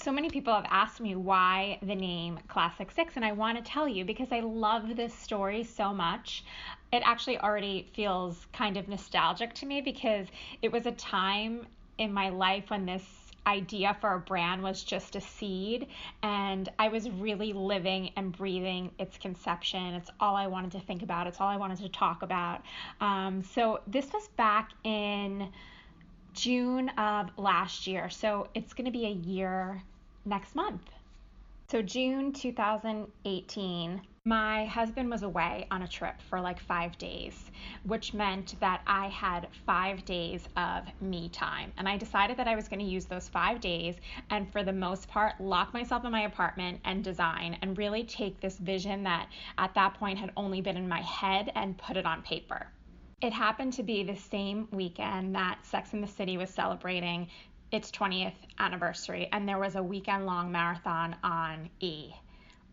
So many people have asked me why the name Classic Six, and I want to tell you because I love this story so much. It actually already feels kind of nostalgic to me because it was a time in my life when this idea for a brand was just a seed and I was really living and breathing its conception. It's all I wanted to think about, it's all I wanted to talk about. Um, so this was back in June of last year. So it's going to be a year next month. So, June 2018, my husband was away on a trip for like five days, which meant that I had five days of me time. And I decided that I was going to use those five days and, for the most part, lock myself in my apartment and design and really take this vision that at that point had only been in my head and put it on paper. It happened to be the same weekend that Sex and the City was celebrating its 20th anniversary, and there was a weekend long marathon on E,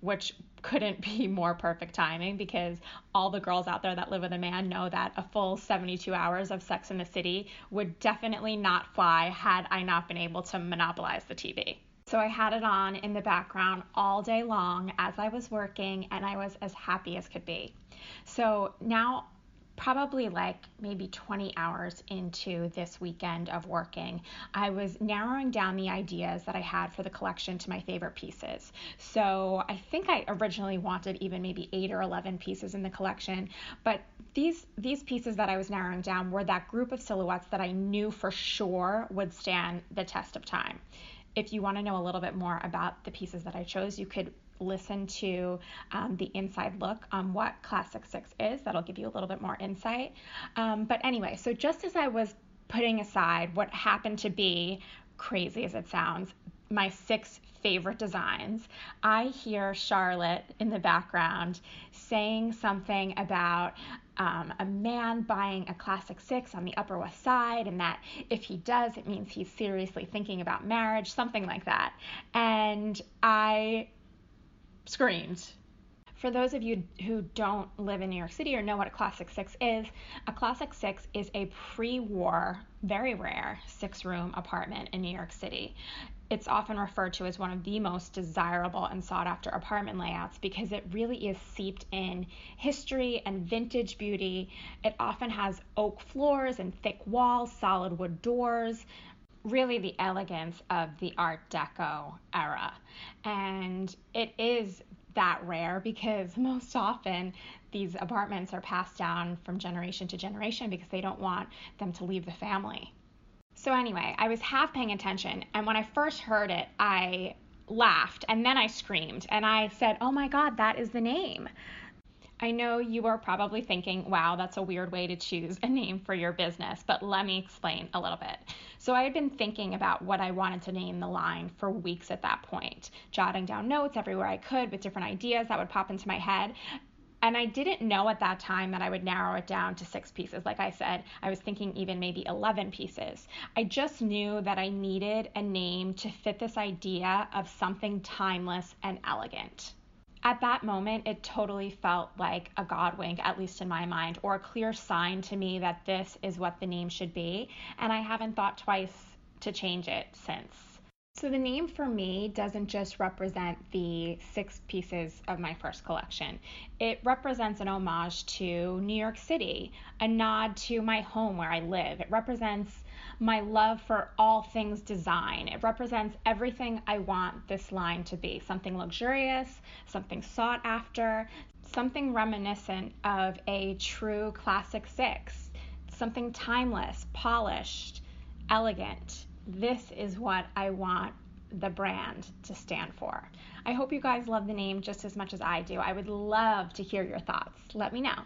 which couldn't be more perfect timing because all the girls out there that live with a man know that a full 72 hours of Sex in the City would definitely not fly had I not been able to monopolize the TV. So I had it on in the background all day long as I was working, and I was as happy as could be. So now probably like maybe 20 hours into this weekend of working, I was narrowing down the ideas that I had for the collection to my favorite pieces. So I think I originally wanted even maybe 8 or 11 pieces in the collection, but these these pieces that I was narrowing down were that group of silhouettes that I knew for sure would stand the test of time. If you want to know a little bit more about the pieces that I chose, you could listen to um, the inside look on what Classic Six is. That'll give you a little bit more insight. Um, but anyway, so just as I was putting aside what happened to be, crazy as it sounds, my six favorite designs, I hear Charlotte in the background saying something about um, a man buying a classic six on the Upper West Side, and that if he does, it means he's seriously thinking about marriage, something like that. And I screamed. For those of you who don't live in New York City or know what a Classic Six is, a Classic Six is a pre war, very rare six room apartment in New York City. It's often referred to as one of the most desirable and sought after apartment layouts because it really is seeped in history and vintage beauty. It often has oak floors and thick walls, solid wood doors, really the elegance of the Art Deco era. And it is that rare because most often these apartments are passed down from generation to generation because they don't want them to leave the family. So, anyway, I was half paying attention, and when I first heard it, I laughed and then I screamed and I said, Oh my God, that is the name. I know you are probably thinking, wow, that's a weird way to choose a name for your business, but let me explain a little bit. So, I had been thinking about what I wanted to name the line for weeks at that point, jotting down notes everywhere I could with different ideas that would pop into my head. And I didn't know at that time that I would narrow it down to six pieces. Like I said, I was thinking even maybe 11 pieces. I just knew that I needed a name to fit this idea of something timeless and elegant at that moment, it totally felt like a God wink, at least in my mind, or a clear sign to me that this is what the name should be. And I haven't thought twice to change it since. So, the name for me doesn't just represent the six pieces of my first collection. It represents an homage to New York City, a nod to my home where I live. It represents my love for all things design. It represents everything I want this line to be something luxurious, something sought after, something reminiscent of a true classic six, something timeless, polished, elegant. This is what I want the brand to stand for. I hope you guys love the name just as much as I do. I would love to hear your thoughts. Let me know.